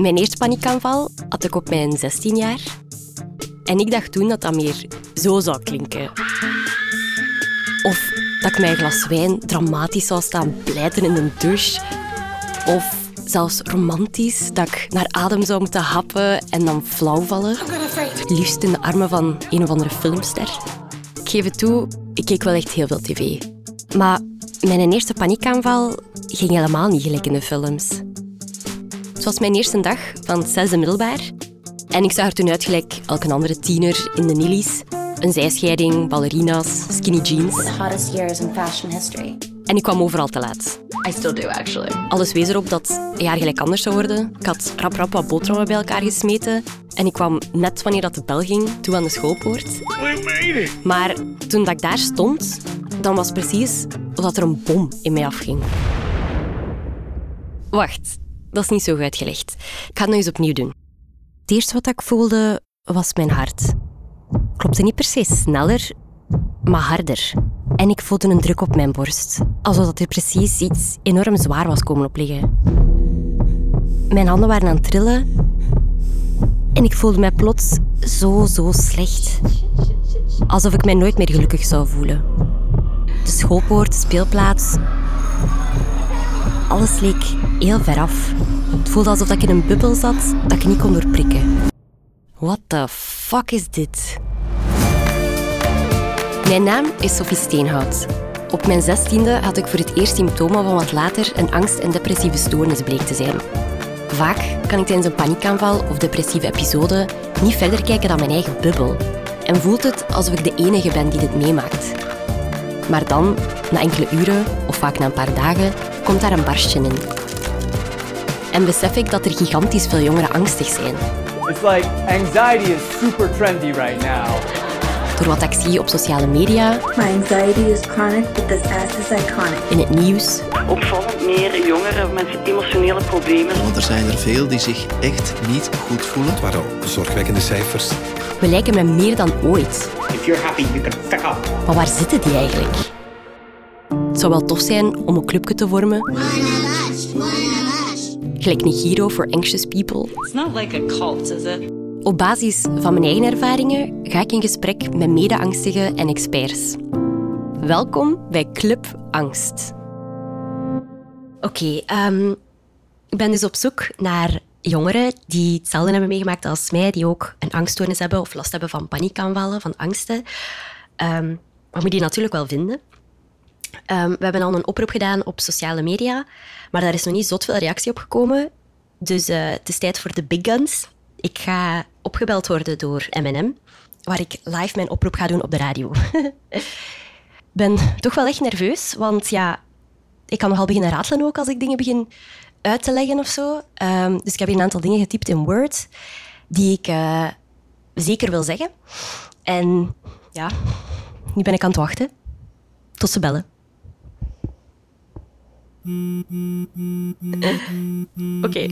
Mijn eerste paniekaanval had ik op mijn 16 jaar. En ik dacht toen dat dat meer zo zou klinken. Of dat ik mijn glas wijn dramatisch zou staan blijten in de douche. Of zelfs romantisch, dat ik naar adem zou moeten happen en dan flauw vallen. Liefst in de armen van een of andere filmster. Ik geef het toe, ik keek wel echt heel veel tv. Maar mijn eerste paniekaanval ging helemaal niet gelijk in de films. Het was mijn eerste dag van het zesde middelbaar. En ik zag er toen uit gelijk elke andere tiener in de Nillies. Een zijscheiding, ballerina's, skinny jeans. The hottest years in fashion history. En ik kwam overal te laat. I still do, actually. Alles wees erop dat een jaar gelijk anders zou worden. Ik had rap rap wat boterhammen bij elkaar gesmeten. En ik kwam net wanneer dat de bel ging, toe aan de schoolpoort. Maar toen dat ik daar stond, dan was precies alsof er een bom in mij afging. Wacht, dat is niet zo goed uitgelegd. Ik ga het nog eens opnieuw doen. Het eerste wat ik voelde, was mijn hart. Klopte niet per se sneller, maar harder. En ik voelde een druk op mijn borst, alsof er precies iets enorm zwaar was komen opliggen. Mijn handen waren aan het trillen en ik voelde mij plots zo, zo slecht. Alsof ik mij nooit meer gelukkig zou voelen. De schoolpoort, de speelplaats. Alles leek heel ver af. Het voelde alsof ik in een bubbel zat dat ik niet kon doorprikken. What the fuck is dit? Mijn naam is Sophie Steenhout. Op mijn zestiende had ik voor het eerst symptomen van wat later een angst- en depressieve stoornis bleek te zijn. Vaak kan ik tijdens een paniekaanval of depressieve episode niet verder kijken dan mijn eigen bubbel. En voelt het alsof ik de enige ben die dit meemaakt. Maar dan, na enkele uren, of vaak na een paar dagen, komt daar een barstje in. En besef ik dat er gigantisch veel jongeren angstig zijn. It's like anxiety is super trendy right now. Door wat ik zie op sociale media, My anxiety is chronic, but this ass is iconic. in het nieuws, opvallend meer jongeren met emotionele problemen. Want er zijn er veel die zich echt niet goed voelen. Het waren zorgwekkende cijfers. we lijken me meer dan ooit. If you're happy, you can fuck up. Maar waar zitten die eigenlijk? Het zou wel tof zijn om een clubje te vormen. Gelijk Nigiro for Anxious People. It's not like a cult, is it? Op basis van mijn eigen ervaringen ga ik in gesprek met mede-angstigen en experts. Welkom bij Club Angst. Oké, ehm, ik ben dus op zoek naar jongeren die hetzelfde hebben meegemaakt als mij, die ook een angststoornis hebben of last hebben van paniekaanvallen, van angsten. Ehm maar moet die natuurlijk wel vinden. Ehm, we hebben al een oproep gedaan op sociale media, maar daar is nog niet zot veel reactie op gekomen. Dus eh, het is tijd voor de big guns. Ik ga opgebeld worden door M&M, waar ik live mijn oproep ga doen op de radio. Ben toch wel echt nerveus, want ja, ik kan nogal beginnen ratelen ook als ik dingen begin uit te leggen of zo. Ehm, dus ik heb hier een aantal dingen getypt in Word die ik eh, zeker wil zeggen. En ja, nu ben ik aan het wachten. Tot ze bellen. Oké.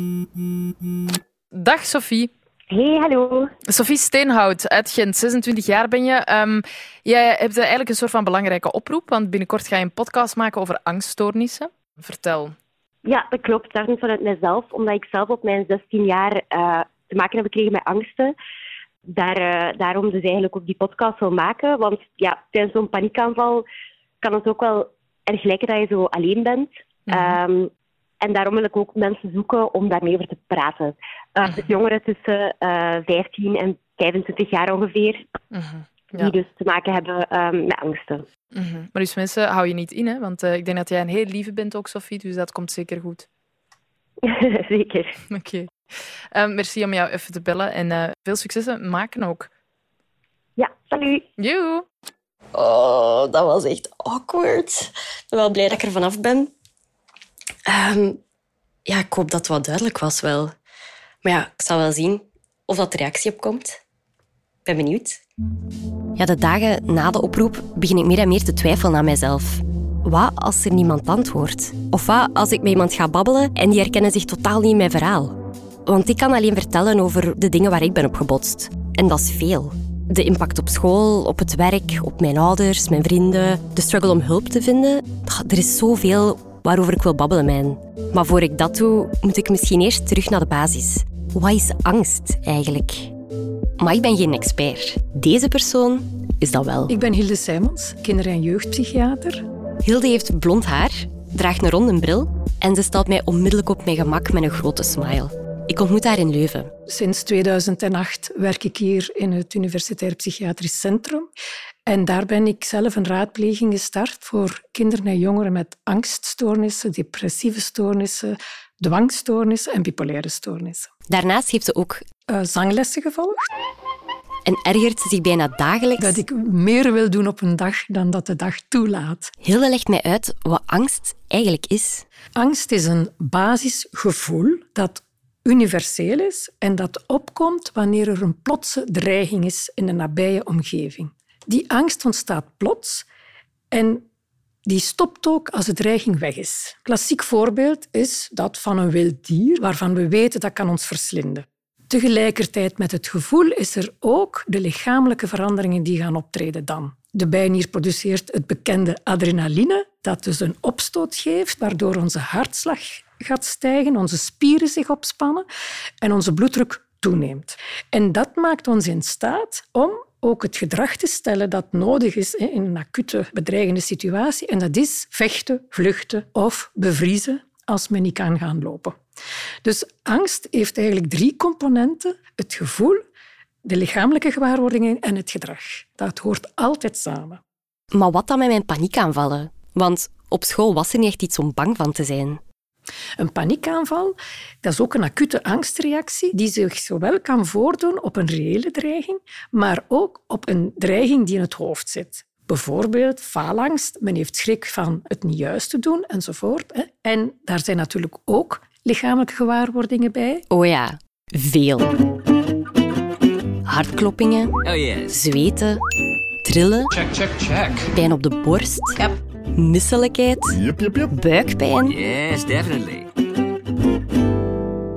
Dag Sophie. Hey, hallo. Sophie Steenhout uit Gent, 26 jaar ben je. Ehm, jij hebt eigenlijk een soort van belangrijke oproep, want binnenkort ga je een podcast maken over angststoornissen. Vertel. Ja, dat klopt. Dat is vanuit mijzelf, omdat ik zelf op mijn 16 jaar eh, te maken heb gekregen met angsten. Daar, eh, daarom dus eigenlijk ook die podcast wil maken. Want ja, tijdens zo'n paniekaanval kan het ook wel erg lijken dat je zo alleen bent. Ehm, en daarom wil ik ook mensen zoeken om daarmee over te praten. Uh, dus jongeren tussen eh 15 en 25 jaar ongeveer, die Ja. dus te maken hebben ehm, met angsten. Mhm. Maar dus mensen, hou je niet in, hè? want eh, ik denk dat jij een heel lieve bent ook, Sophie, dus dat komt zeker goed. Zeker. Oké. Ehm, merci om jou even te bellen en eh, veel succes met maken ook. Ja, salut. Joe. Oh, dat was echt awkward. Ik ben wel blij dat ik er vanaf ben. Ehm, ja, ik hoop dat het wat duidelijk was wel. Maar ja, ik zal wel zien of dat reactie op komt. Ik ben benieuwd. Ja, de dagen na de oproep begin ik meer en meer te twijfelen aan mijzelf. Wat als er niemand antwoordt? Of wat als ik met iemand ga babbelen en die herkennen zich totaal niet in mijn verhaal? Want ik kan alleen vertellen over de dingen waar ik ben op gebotst. En dat is veel. De impact op school, op het werk, op mijn ouders, mijn vrienden. De struggle om hulp te vinden. Er is zoveel waarover ik wil babbelen, mijn. Maar voor ik dat doe, moet ik misschien eerst terug naar de basis. wat is angst eigenlijk? Maar ik ben geen expert. Deze persoon is dat wel. Ik ben Hilde Simons, kinder- en jeugdpsychiater. Hilde heeft blond haar, draagt een ronde bril en ze stelt mij onmiddellijk op mijn gemak met een grote smile. Ik ontmoet haar in Leuven. Sinds 2008 werk ik hier in het Universitair Psychiatrisch Centrum. En daar ben ik zelf een raadpleging gestart voor kinderen en jongeren met angststoornissen, depressieve stoornissen, dwangstoornissen en bipolaire stoornissen. Daarnaast heeft ze ook uh, zanglessen gevolgd. En ergert ze zich bijna dagelijks. Dat ik meer wil doen op een dag dan dat de dag toelaat. Hilde legt mij uit wat angst eigenlijk is. Angst is een basisgevoel dat universeel is en dat opkomt wanneer er een plotse dreiging is in de nabije omgeving. Die angst ontstaat plots en die stopt ook als de dreiging weg is. Klassiek voorbeeld is dat van een wild dier waarvan we weten dat kan ons verslinden. Tegelijkertijd met het gevoel is er ook de lichamelijke veranderingen die gaan optreden dan. De bijnier produceert het bekende adrenaline, dat dus een opstoot geeft, waardoor onze hartslag gaat stijgen, onze spieren zich opspannen en onze bloeddruk toeneemt. En dat maakt ons in staat om ook het gedrag te stellen dat nodig is in een acute bedreigende situatie. En dat is vechten, vluchten of bevriezen als men niet kan gaan lopen. Dus angst heeft eigenlijk drie componenten. Het gevoel, de lichamelijke gewaarwordingen en het gedrag. Dat hoort altijd samen. Maar wat dan met mijn paniekaanvallen? Want op school was er niet echt iets om bang van te zijn. Een paniekaanval dat is ook een acute angstreactie die zich zowel kan voordoen op een reële dreiging, maar ook op een dreiging die in het hoofd zit. Bijvoorbeeld faalangst, men heeft schrik van het niet juist te doen enzovoort. En daar zijn natuurlijk ook lichamelijke gewaarwordingen bij. Oh ja, veel. Hartkloppingen, oh yeah. zweten, trillen, check, check, check. pijn op de borst, yep. Misselijkheid, yep, yep, yep. buikpijn. Yes, definitely.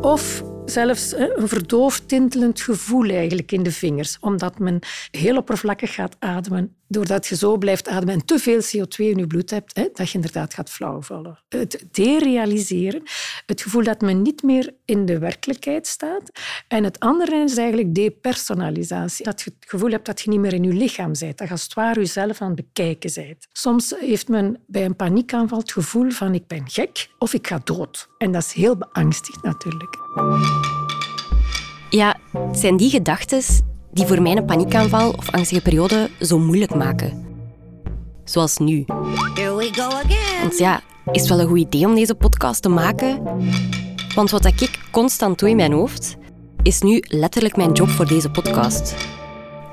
Of zelfs een verdoofd tintelend gevoel eigenlijk in de vingers, omdat men heel oppervlakkig gaat ademen. Doordat je zo blijft ademen en te veel CO2 in je bloed hebt, dat je inderdaad gaat flauwvallen. Het derealiseren, het gevoel dat men niet meer in de werkelijkheid staat. En het andere is eigenlijk depersonalisatie. Dat je het gevoel hebt dat je niet meer in je lichaam bent, dat je als het ware jezelf aan het bekijken bent. Soms heeft men bij een paniekaanval het gevoel van ik ben gek of ik ga dood. En dat is heel beangstigend natuurlijk. Ja, het zijn die gedachten die voor mij een paniekaanval of angstige periode zo moeilijk maken. Zoals nu. Here we go again. Want ja, is het wel een goed idee om deze podcast te maken? Want wat ik constant doe in mijn hoofd, is nu letterlijk mijn job voor deze podcast.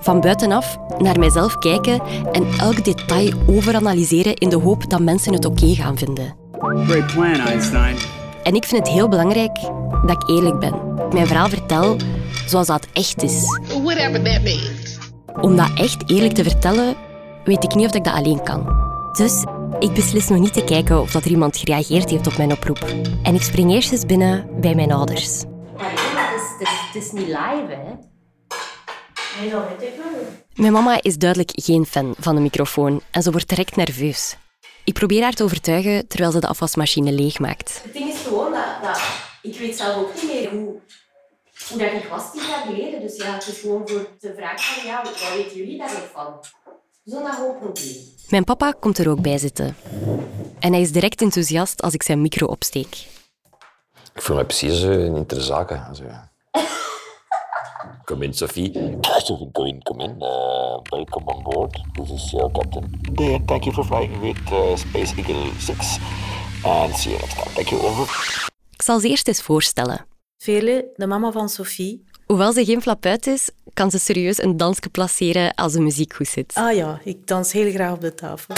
Van buitenaf naar mijzelf kijken en elk detail overanalyseren in de hoop dat mensen het oké gaan vinden. Great plan, Einstein. En ik vind het heel belangrijk dat ik eerlijk ben. Mijn verhaal vertel zoals dat echt is. Whatever that means. Om dat echt eerlijk te vertellen, weet ik niet of ik dat alleen kan. Dus ik beslis nog niet te kijken of dat er iemand gereageerd heeft op mijn oproep. En ik spring eerst eens binnen bij mijn ouders. Maar het is, het is niet live, hè? Mijn mama is duidelijk geen fan van de microfoon en ze wordt direct nerveus. Ik probeer haar te overtuigen terwijl ze de afwasmachine leegmaakt. Het ding is gewoon dat, dat ik weet zelf ook niet meer hoe, hoe dat ik was tien jaar geleden. Dus ja, het is gewoon voor de vraag van, ja, wat weten jullie daar nog van? Zo'n gewoon probleem. Mijn papa komt er ook bij zitten. En hij is direct enthousiast als ik zijn micro opsteek. Ik voel me precies uh, in interzaken. Also, Kom in, Sophie. Kom in, kom in. Uh, welcome on board. This is your captain. Thank you for flying with uh, Space Eagle 6. See you next time. Thank you, over. Ik zal ze eerst eens voorstellen. Vele, de mama van Sophie. Hoewel ze geen flapuit is, kan ze serieus een dansje placeren als de muziek goed zit. Ah ja, ik dans heel graag op de tafel.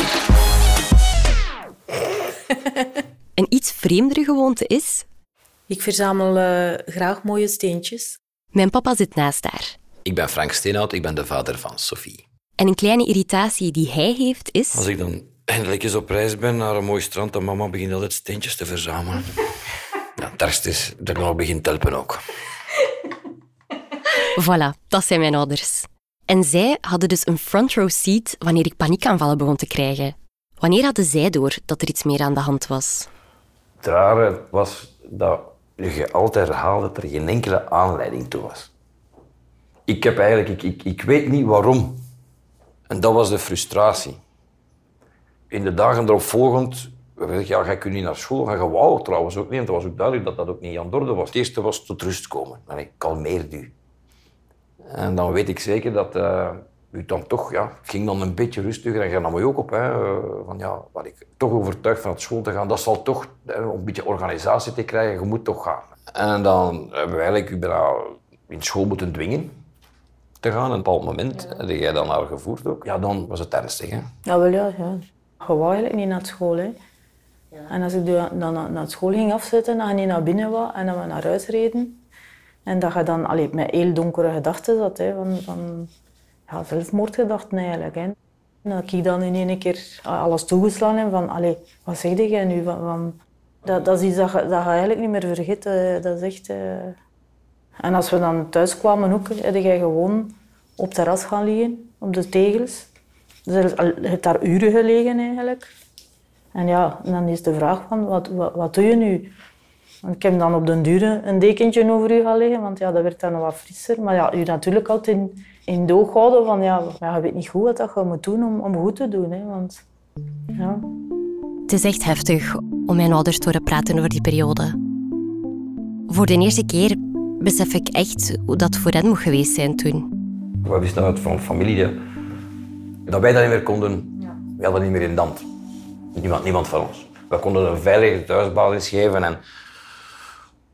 een iets vreemdere gewoonte is... Ik verzamel uh, graag mooie steentjes. Mijn papa zit naast haar. Ik ben Frank Steenhout, ik ben de vader van Sophie. En een kleine irritatie die hij heeft is... Als ik dan eindelijk eens op reis ben naar een mooi strand, dan mama begint altijd steentjes te verzamelen. Ja, het is er nog begint helpen ook. Voilà, dat zijn mijn ouders. En zij hadden dus een front row seat wanneer ik paniekaanvallen begon te krijgen. Wanneer hadden zij door dat er iets meer aan de hand was? Het rare was dat je altijd herhaalt dat er geen enkele aanleiding toe was. Ik heb eigenlijk, ik, ik, ik weet niet waarom. En dat was de frustratie. In de dagen erop volgend, ja, ga ik niet naar school? Ga je wou trouwens ook niet. En het was ook duidelijk dat dat ook niet Jan Dorde was. Het eerste was tot rust komen. ik kalmeer u. En dan weet ik zeker dat uh, u dan toch, ja, ging dan een beetje rustiger en ga nam je ook op. Hè, uh, van, ja, wat ik toch overtuigd van het school te gaan, dat zal toch, om een beetje organisatie te krijgen, je moet toch gaan. En dan hebben we eigenlijk u bijna in school moeten dwingen te gaan. En op een bepaald moment, ja. heb jij dan naar gevoerd ook, ja, dan was het ernstig. Hè? Ja, wel ja. ja. Je wou eigenlijk niet naar school. Hè. Ja. En als ik dan naar school ging afzetten, dan je naar binnen was en dan we naar huis reden. En dat je dan allee, met heel donkere gedachten zat, hè, van, van ja, zelfmoordgedachten eigenlijk. Hè. En dat ik dan in één keer alles toegeslaan heb van, allee, wat zeg jij nu? Van, van, dat, dat is iets dat je, dat je eigenlijk niet meer vergeet. Dat is echt... Uh... En als we dan thuis kwamen ook, heb jij gewoon op terras gaan liggen, op de tegels. Dus je hebt daar uren gelegen eigenlijk. En ja, dan is de vraag van, wat, wat, wat doe je nu? Want ik heb dan op den duur een dekentje over u gaan liggen, want ja, dat werd dan nog wat frisser. Maar ja, u natuurlijk altijd in, in doog houden van, ja, ja, je weet niet goed wat je moet doen om, om goed te doen. Hè, want, ja. Het is echt heftig om mijn ouders te horen praten over die periode. Voor de eerste keer besef ik echt hoe dat voor hen moet geweest zijn toen. We wisten uit van familie dat wij dat niet meer konden. Ja. We hadden niet meer in dand. Niemand, niemand van ons. We konden een veilige thuisbasis geven en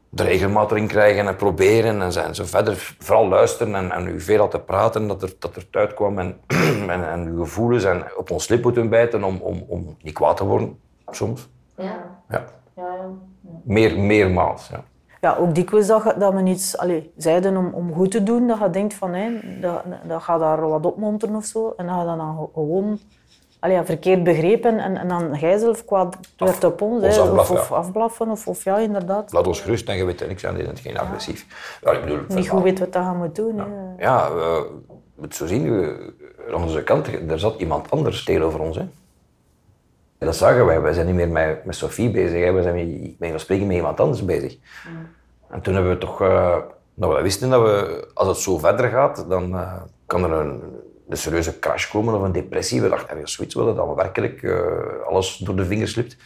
de regelmaat erin krijgen en proberen en, zijn zo verder. Vooral luisteren en, en u veel laten praten, dat er, dat er uit kwam en, en, en uw gevoelens en op ons lip moeten bijten om, om, om niet kwaad te worden, soms. Ja. ja. ja, ja. Meer, meermaals, ja. Ja, ook dikwijls dat, dat we iets allez, zeiden om, om goed te doen, dat je denkt van, hé, dat, dat gaat daar wat opmonteren of zo. En dat je dan gewoon allee, verkeerd begrepen en, en dan jij zelf kwaad werd op ons. Hè, afblaffen, of, of, afblaffen, of, of ja, inderdaad. Laat ons gerust en je weet niks aan, dit is geen agressief. Ja, ik bedoel, Niet goed weet wat je moet doen. Ja, ja we moeten zo zien, we, aan onze kant, er zat iemand anders tegenover ons. Hè. Dat zagen wij. Wij zijn niet meer met, met Sophie bezig. Hè. We zijn met, met spreken met iemand anders bezig. Mm. En toen hebben we toch... Uh, nou, we wisten dat we, als het zo verder gaat, dan uh, kan er een, een serieuze crash komen of een depressie. We dachten, ja, zoiets willen, dat we werkelijk uh, alles door de vingers slipt.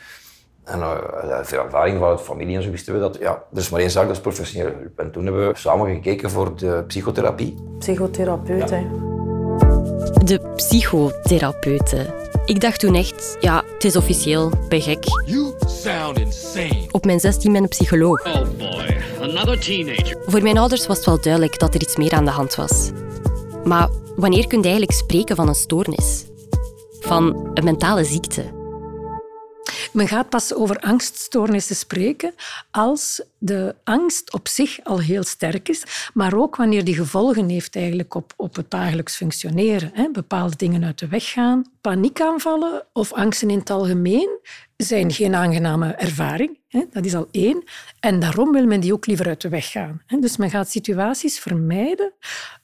En uh, uit veel ervaring vanuit familie en zo wisten we dat, ja, er is maar één zaak, dat is professionele hulp. En toen hebben we samen gekeken voor de psychotherapie. Psychotherapeut, ja. De psychotherapeuten. Ik dacht toen echt, ja, het is officieel, ben gek. You sound insane. Op mijn 16 ben ik psycholoog. Oh boy, another teenager. Voor mijn ouders was het wel duidelijk dat er iets meer aan de hand was. Maar wanneer kun je eigenlijk spreken van een stoornis? Van een mentale ziekte? Men gaat pas over angststoornissen spreken als de angst op zich al heel sterk is, maar ook wanneer die gevolgen heeft eigenlijk op, op het dagelijks functioneren. Hè. Bepaalde dingen uit de weg gaan. Paniekaanvallen of angsten in het algemeen zijn geen aangename ervaring. Hè. Dat is al één. En daarom wil men die ook liever uit de weg gaan. Hè. Dus men gaat situaties vermijden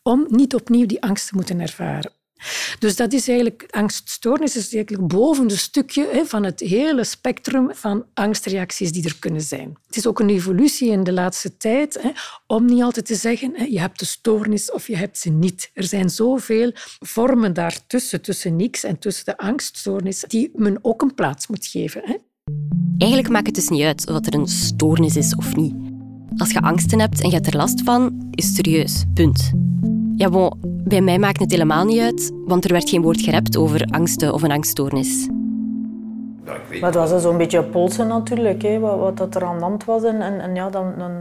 om niet opnieuw die angst te moeten ervaren. Dus dat is eigenlijk, angststoornis is eigenlijk boven een stukje hè, van het hele spectrum van angstreacties die er kunnen zijn. Het is ook een evolutie in de laatste tijd hè, om niet altijd te zeggen hè, je hebt de stoornis of je hebt ze niet. Er zijn zoveel vormen daartussen, tussen niks en tussen de angststoornis, die men ook een plaats moet geven. Eigenlijk maakt het dus niet uit of er een stoornis is of niet. Als je angsten hebt en je hebt er last van, is het serieus. Punt. Ja, bon, bij mij maakt het helemaal niet uit, want er werd geen woord gerept over angsten of een angststoornis. maar het was zo'n beetje polsen natuurlijk, hè, wat, wat dat er aan de hand was. En, en, en ja, dan, dan...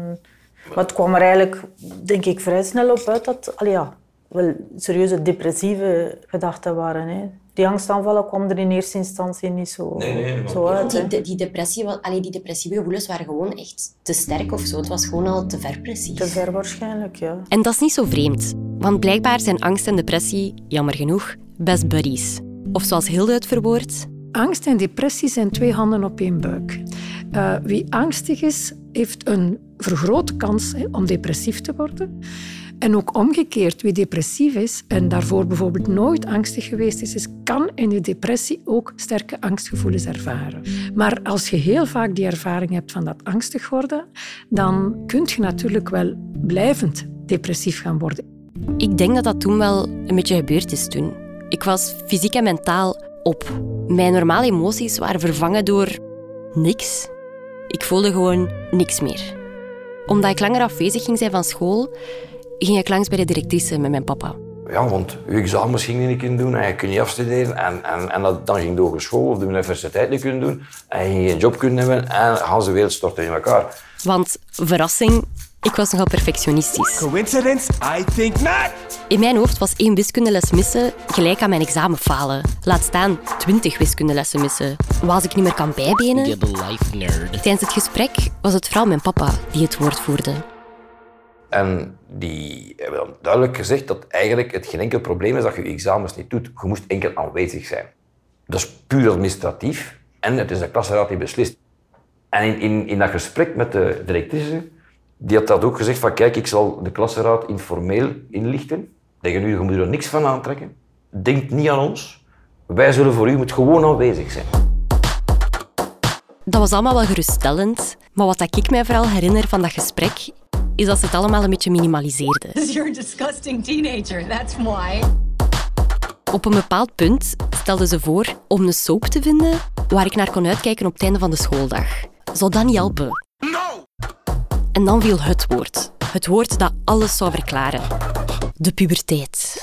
Maar het kwam er eigenlijk, denk ik, vrij snel op uit dat allee, ja, wel serieuze depressieve gedachten waren. Hè die angstaanvallen kwamen er in eerste instantie niet zo, nee, nee, zo uit. Die, die, depressie, allee, die depressieve gevoelens waren gewoon echt te sterk of zo. Het was gewoon al te ver precies. Te ver waarschijnlijk, ja. En dat is niet zo vreemd. Want blijkbaar zijn angst en depressie, jammer genoeg, best buddies. Of zoals Hilde het verwoordt... Angst en depressie zijn twee handen op één buik. Uh, wie angstig is, heeft een vergrote kans hè, om depressief te worden. En ook omgekeerd, wie depressief is en daarvoor bijvoorbeeld nooit angstig geweest is, is kan in je depressie ook sterke angstgevoelens ervaren. Maar als je heel vaak die ervaring hebt van dat angstig worden, dan kun je natuurlijk wel blijvend depressief gaan worden. Ik denk dat dat toen wel een beetje gebeurd is toen. Ik was fysiek en mentaal op. Mijn normale emoties waren vervangen door niks. Ik voelde gewoon niks meer. Omdat ik langer afwezig ging zijn van school, ging ik langs bij de directrice met mijn papa. Ja, want je examens ging je niet kunnen doen en je kon niet afstuderen. En, en, en dat, dan ging je door school of de universiteit niet kunnen doen. En je ging geen job kunnen hebben en gaan ze wereld storten in elkaar. Want, verrassing, ik was nogal perfectionistisch. Coincidence? I think not. In mijn hoofd was één wiskundeles missen gelijk aan mijn examen falen. Laat staan twintig wiskundelessen missen. Was ik niet meer kan bijbenen? life nerd. Tijdens het gesprek was het vooral mijn papa die het woord voerde. En die hebben duidelijk gezegd dat eigenlijk het geen enkel probleem is dat je je examens niet doet. Je moest enkel aanwezig zijn. Dat is puur administratief en het is de klasraad die beslist. En in, in, dat gesprek met de directrice, die had dat ook gezegd van kijk, ik zal de klasraad informeel inlichten. Tegen u, je moet er niks van aantrekken. Denk niet aan ons. Wij zullen voor u, moet gewoon aanwezig zijn. Dat was allemaal wel geruststellend, maar wat ik mij vooral herinner van dat gesprek, is dat ze het allemaal een beetje minimaliseerden. You're a disgusting teenager, that's why. Op een bepaald punt stelden ze voor om een soap te vinden waar ik naar kon uitkijken op het einde van de schooldag. Zou dat niet helpen? En dan viel het woord. Het woord dat alles zou verklaren. De puberteit.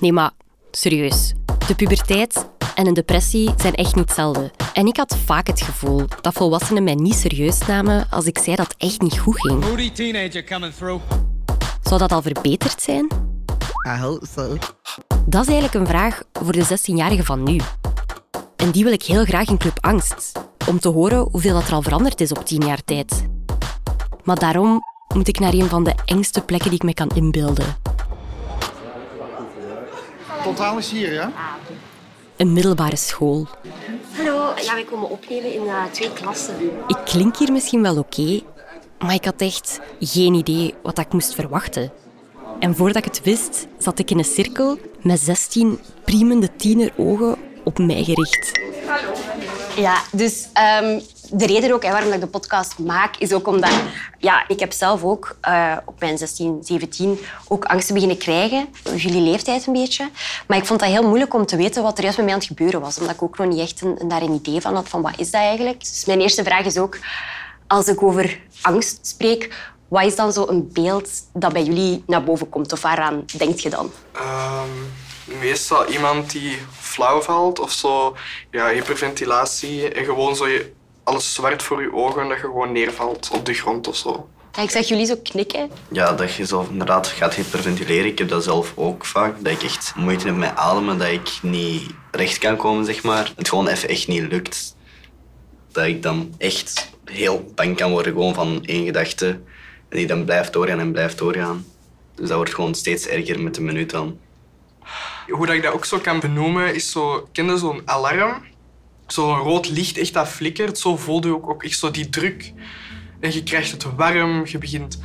Nee, maar serieus. De puberteit en een depressie zijn echt niet hetzelfde. En ik had vaak het gevoel dat volwassenen mij niet serieus namen als ik zei dat het echt niet goed ging. Moody teenager coming through. Zou dat al verbeterd zijn? I hope so. Dat is eigenlijk een vraag voor de 16-jarigen van nu. En die wil ik heel graag in Club Angst. Om te horen hoeveel dat er al veranderd is op 10 jaar tijd. Maar daarom moet ik naar een van de engste plekken die ik me kan inbeelden. Totaal is hier, ja? Een middelbare school. Hallo, ja, wij komen opnemen in uh, twee klassen. Ik klink hier misschien wel oké, maar ik had echt geen idee wat ik moest verwachten. En voordat ik het wist, zat ik in een cirkel met 16 priemende tienerogen op mij gericht. Ja, dus ehm, de reden ook waarom ik de podcast maak, is ook omdat ja, ik heb zelf ook uh, op mijn 16, 17 ook angsten beginnen krijgen. Jullie leeftijd een beetje. Maar ik vond dat heel moeilijk om te weten wat er juist met mij aan het gebeuren was. Omdat ik ook nog niet echt een, daar een idee van had van wat is dat eigenlijk. Dus mijn eerste vraag is ook, als ik over angst spreek, wat is dan zo een beeld dat bij jullie naar boven komt? Of waaraan denk je dan? Um, meestal iemand die flauw valt of zo, ja, hyperventilatie en gewoon zo je, alles zwart voor je ogen en dat je gewoon neervalt op de grond of zo. Ja, ik zag jullie zo knikken. Ja, dat je zo inderdaad gaat hyperventileren. Ik heb dat zelf ook vaak. Dat ik echt moeite heb met ademen, dat ik niet recht kan komen, zeg maar. Het gewoon even echt niet lukt. Dat ik dan echt heel bang kan worden gewoon van één gedachte. En die dan blijft doorgaan en blijft doorgaan. Dus dat wordt gewoon steeds erger met de minuut dan. Hoe dat ik dat ook zo kan benoemen, is zo... Ken je zo'n alarm? Zo'n rood licht echt dat flikkert. Zo voel je ook, ook echt zo die druk. En je krijgt het warm, je begint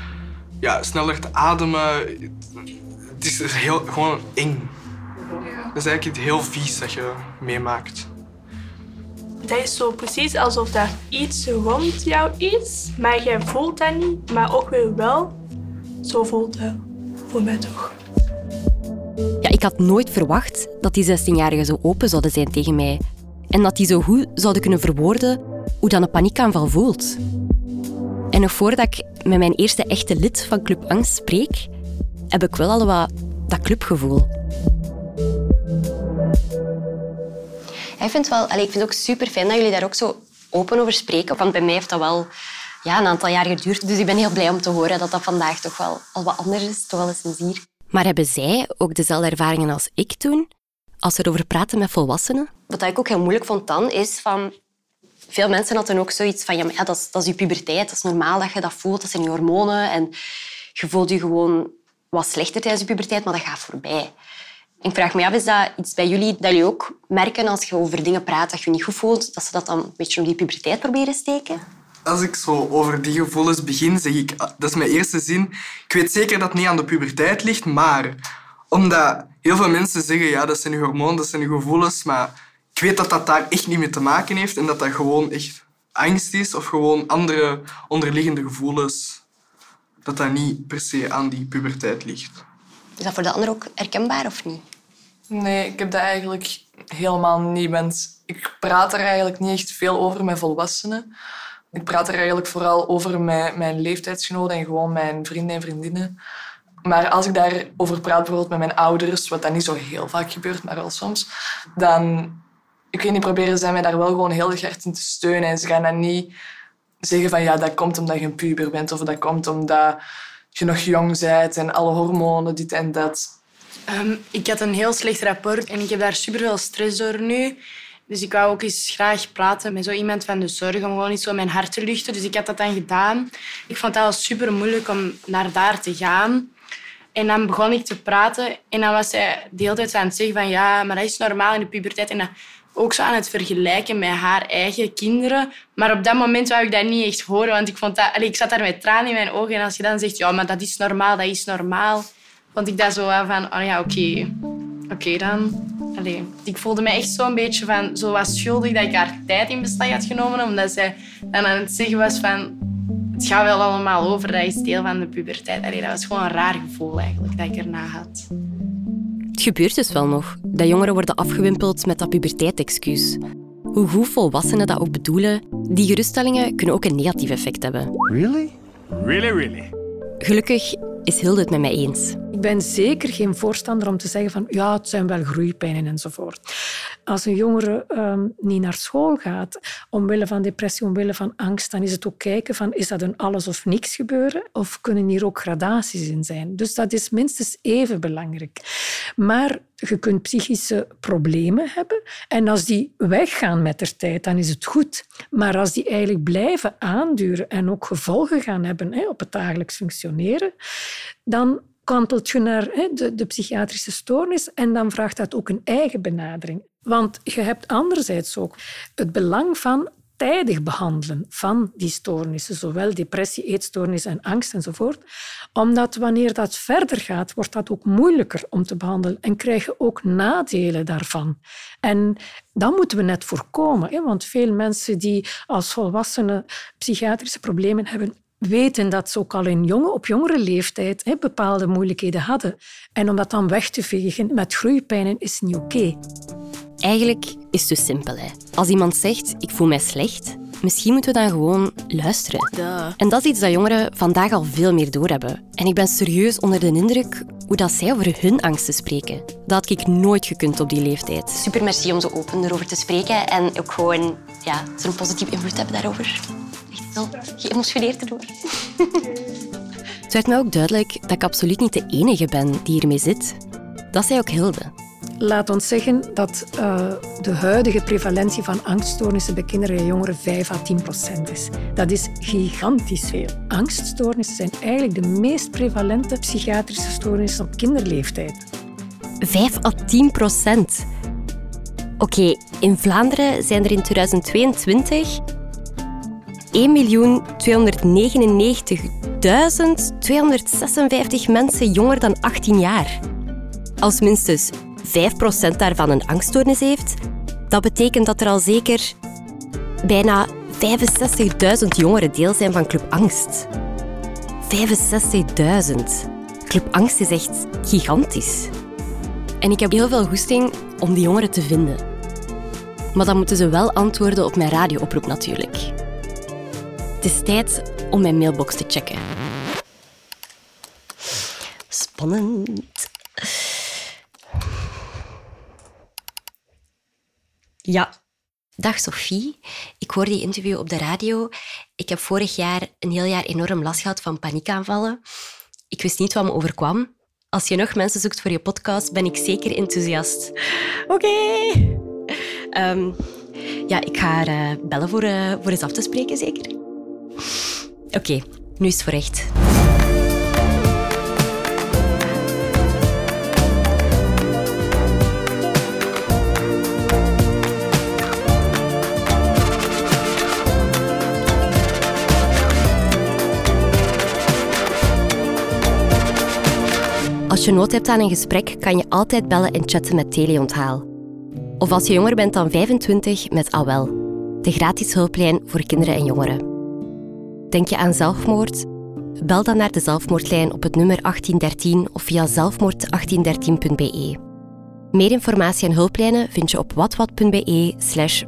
ja, sneller te ademen. Het is heel, gewoon eng. Dat is eigenlijk iets heel vies dat je meemaakt. Dat is zo precies alsof er iets rond jou is, maar jij voelt dat niet, maar ook weer wel. Zo voelt het voor mij toch. Ja, ik had nooit verwacht dat die 16-jarigen zo open zouden zijn tegen mij. En dat die zo goed zouden kunnen verwoorden hoe dan een paniekaanval voelt. En nog voordat ik met mijn eerste echte lid van Club Angst spreek, heb ik wel al wat dat clubgevoel. ik vind, wel, ik vind het ook super fijn dat jullie daar ook zo open over spreken. Want bij mij heeft dat wel ja, een aantal jaar geduurd. Dus ik ben heel blij om te horen dat dat vandaag toch wel al wat anders is. Toch wel eens een zier. Maar hebben zij ook dezelfde ervaringen als ik toen? Als ze erover praten met volwassenen? Wat ik ook heel moeilijk vond dan, is van... Veel mensen hadden ook zoiets van, ja, maar ja, dat, is, dat is je puberteit. Dat is normaal dat je dat voelt. Dat zijn je hormonen. En je voelt je gewoon wat slechter tijdens je puberteit, maar dat gaat voorbij. Ik vraag me af, is dat iets bij jullie dat jullie ook merken als je over dingen praat dat je je niet goed voelt, dat ze dat dan een beetje op die puberteit proberen steken? Als ik zo over die gevoelens begin, zeg ik, ah, dat is mijn eerste zin. Ik weet zeker dat het niet aan de puberteit ligt, maar omdat heel veel mensen zeggen, ja, dat zijn je hormonen, dat zijn je gevoelens, maar ik weet dat dat daar echt niet mee te maken heeft en dat dat gewoon echt angst is of gewoon andere onderliggende gevoelens. Dat dat niet per se aan die puberteit ligt. Is dat voor de ander ook herkenbaar of niet? Nee, ik heb dat eigenlijk helemaal niet. Want ik praat er eigenlijk niet echt veel over met volwassenen. Ik praat er eigenlijk vooral over met mijn leeftijdsgenoten en gewoon mijn vrienden en vriendinnen. Maar als ik daarover praat, bijvoorbeeld met mijn ouders, wat dan niet zo heel vaak gebeurt, maar wel soms, dan ik weet niet, proberen zij mij daar wel gewoon heel hard in te steunen. En ze gaan dan niet zeggen van ja, dat komt omdat je een puber bent of dat komt omdat je nog jong bent en alle hormonen, dit en dat. Ehm, ik had een heel slecht rapport en ik heb daar super veel stress door nu. Dus ik wou ook eens graag praten met zo iemand van de zorg om gewoon iets zo mijn hart te luchten. Dus ik had dat dan gedaan. Ik vond het al super moeilijk om naar daar te gaan. En dan begon ik te praten en dan was zij de hele tijd aan het zeggen van ja, maar dat is normaal in de puberteit. En ook zo aan het vergelijken met haar eigen kinderen. Maar op dat moment wou ik dat niet echt horen, want ik, vond dat, ik zat daar met tranen in mijn ogen. En als je dan zegt, ja, maar dat is normaal, dat is normaal, vond ik dat zo van, oh ja, oké. Oké dan. Allee, ik voelde me echt zo'n beetje van, zo was schuldig dat ik haar tijd in beslag had genomen, omdat zij dan aan het zeggen was van, het gaat wel allemaal over, dat is deel van de puberteit. Allee, dat was gewoon een raar gevoel eigenlijk dat ik erna had. Het gebeurt dus wel nog, dat jongeren worden afgewimpeld met dat puberteitsexcuus. Hoe goed volwassenen dat ook bedoelen, die geruststellingen kunnen ook een negatief effect hebben. Really? Really, really? Gelukkig is Hilde het met mij eens. Ben zeker geen voorstander om te zeggen van ja, het zijn wel groeipijnen enzovoort. Als een jongere um, niet naar school gaat, omwille van depressie, omwille van angst, dan is het ook kijken van is dat een alles of niks gebeuren of kunnen hier ook gradaties in zijn. Dus dat is minstens even belangrijk. Maar je kunt psychische problemen hebben en als die weggaan met de tijd, dan is het goed. Maar als die eigenlijk blijven aanduren en ook gevolgen gaan hebben hè, op het dagelijks functioneren, dan kantelt je naar hè, de, de psychiatrische stoornis en dan vraagt dat ook een eigen benadering. Want je hebt anderzijds ook het belang van tijdig behandelen van die stoornissen, zowel depressie, eetstoornis en angst enzovoort. Omdat wanneer dat verder gaat, wordt dat ook moeilijker om te behandelen en krijg je ook nadelen daarvan. En dat moeten we net voorkomen, hè? want veel mensen die als volwassenen psychiatrische problemen hebben, weten dat ze ook al in jonge, op jongere leeftijd hè, bepaalde moeilijkheden hadden. En om dat dan weg te vegen met groeipijnen is niet oké. Eigenlijk is het dus simpel. Hè. Als iemand zegt, ik voel mij slecht, misschien moeten we dan gewoon luisteren. En dat is iets dat jongeren vandaag al veel meer doorhebben. En ik ben serieus onder de indruk hoe dat zij over hun angsten spreken. Dat had ik nooit gekund op die leeftijd. Super merci om zo open erover te spreken en ook gewoon ja, zo'n positief invloed hebben daarover. Wel geëmotioneerd erdoor. Het werd mij ook duidelijk dat ik absoluut niet de enige ben die hiermee zit. Dat zei ook Hilde. Laat ons zeggen dat uh, de huidige prevalentie van angststoornissen bij kinderen en jongeren 5 à 10 procent is. Dat is gigantisch veel. Angststoornissen zijn eigenlijk de meest prevalente psychiatrische stoornissen op kinderleeftijd. 5 à 10 procent? Oké, okay, in Vlaanderen zijn er in 2022 1.299.256 mensen jonger dan 18 jaar. Als minstens 5% daarvan een angststoornis heeft, dat betekent dat er al zeker bijna 65.000 jongeren deel zijn van Club Angst. 65.000. Club Angst is echt gigantisch. En ik heb heel veel goesting om die jongeren te vinden. Maar dan moeten ze wel antwoorden op mijn radiooproep natuurlijk. Het is tijd om mijn mailbox te checken. Spannend. Ja. Dag Sophie. Ik hoorde die interview op de radio. Ik heb vorig jaar een heel jaar enorm last gehad van paniekaanvallen. Ik wist niet wat me overkwam. Als je nog mensen zoekt voor je podcast, ben ik zeker enthousiast. Oké. Ehm, ja, ik ga haar uh, bellen voor, uh, voor eens af te spreken, zeker? Oké, nu is het voor echt. Als je nood hebt aan een gesprek, kan je altijd bellen en chatten met Teleonthaal. Of als je jonger bent dan 25, met AWEL, de gratis hulplijn voor kinderen en jongeren. Denk je aan zelfmoord? Bel dan naar de zelfmoordlijn op het nummer 1813 of via zelfmoord1813.be. Meer informatie en hulplijnen vind je op watwat.be slash.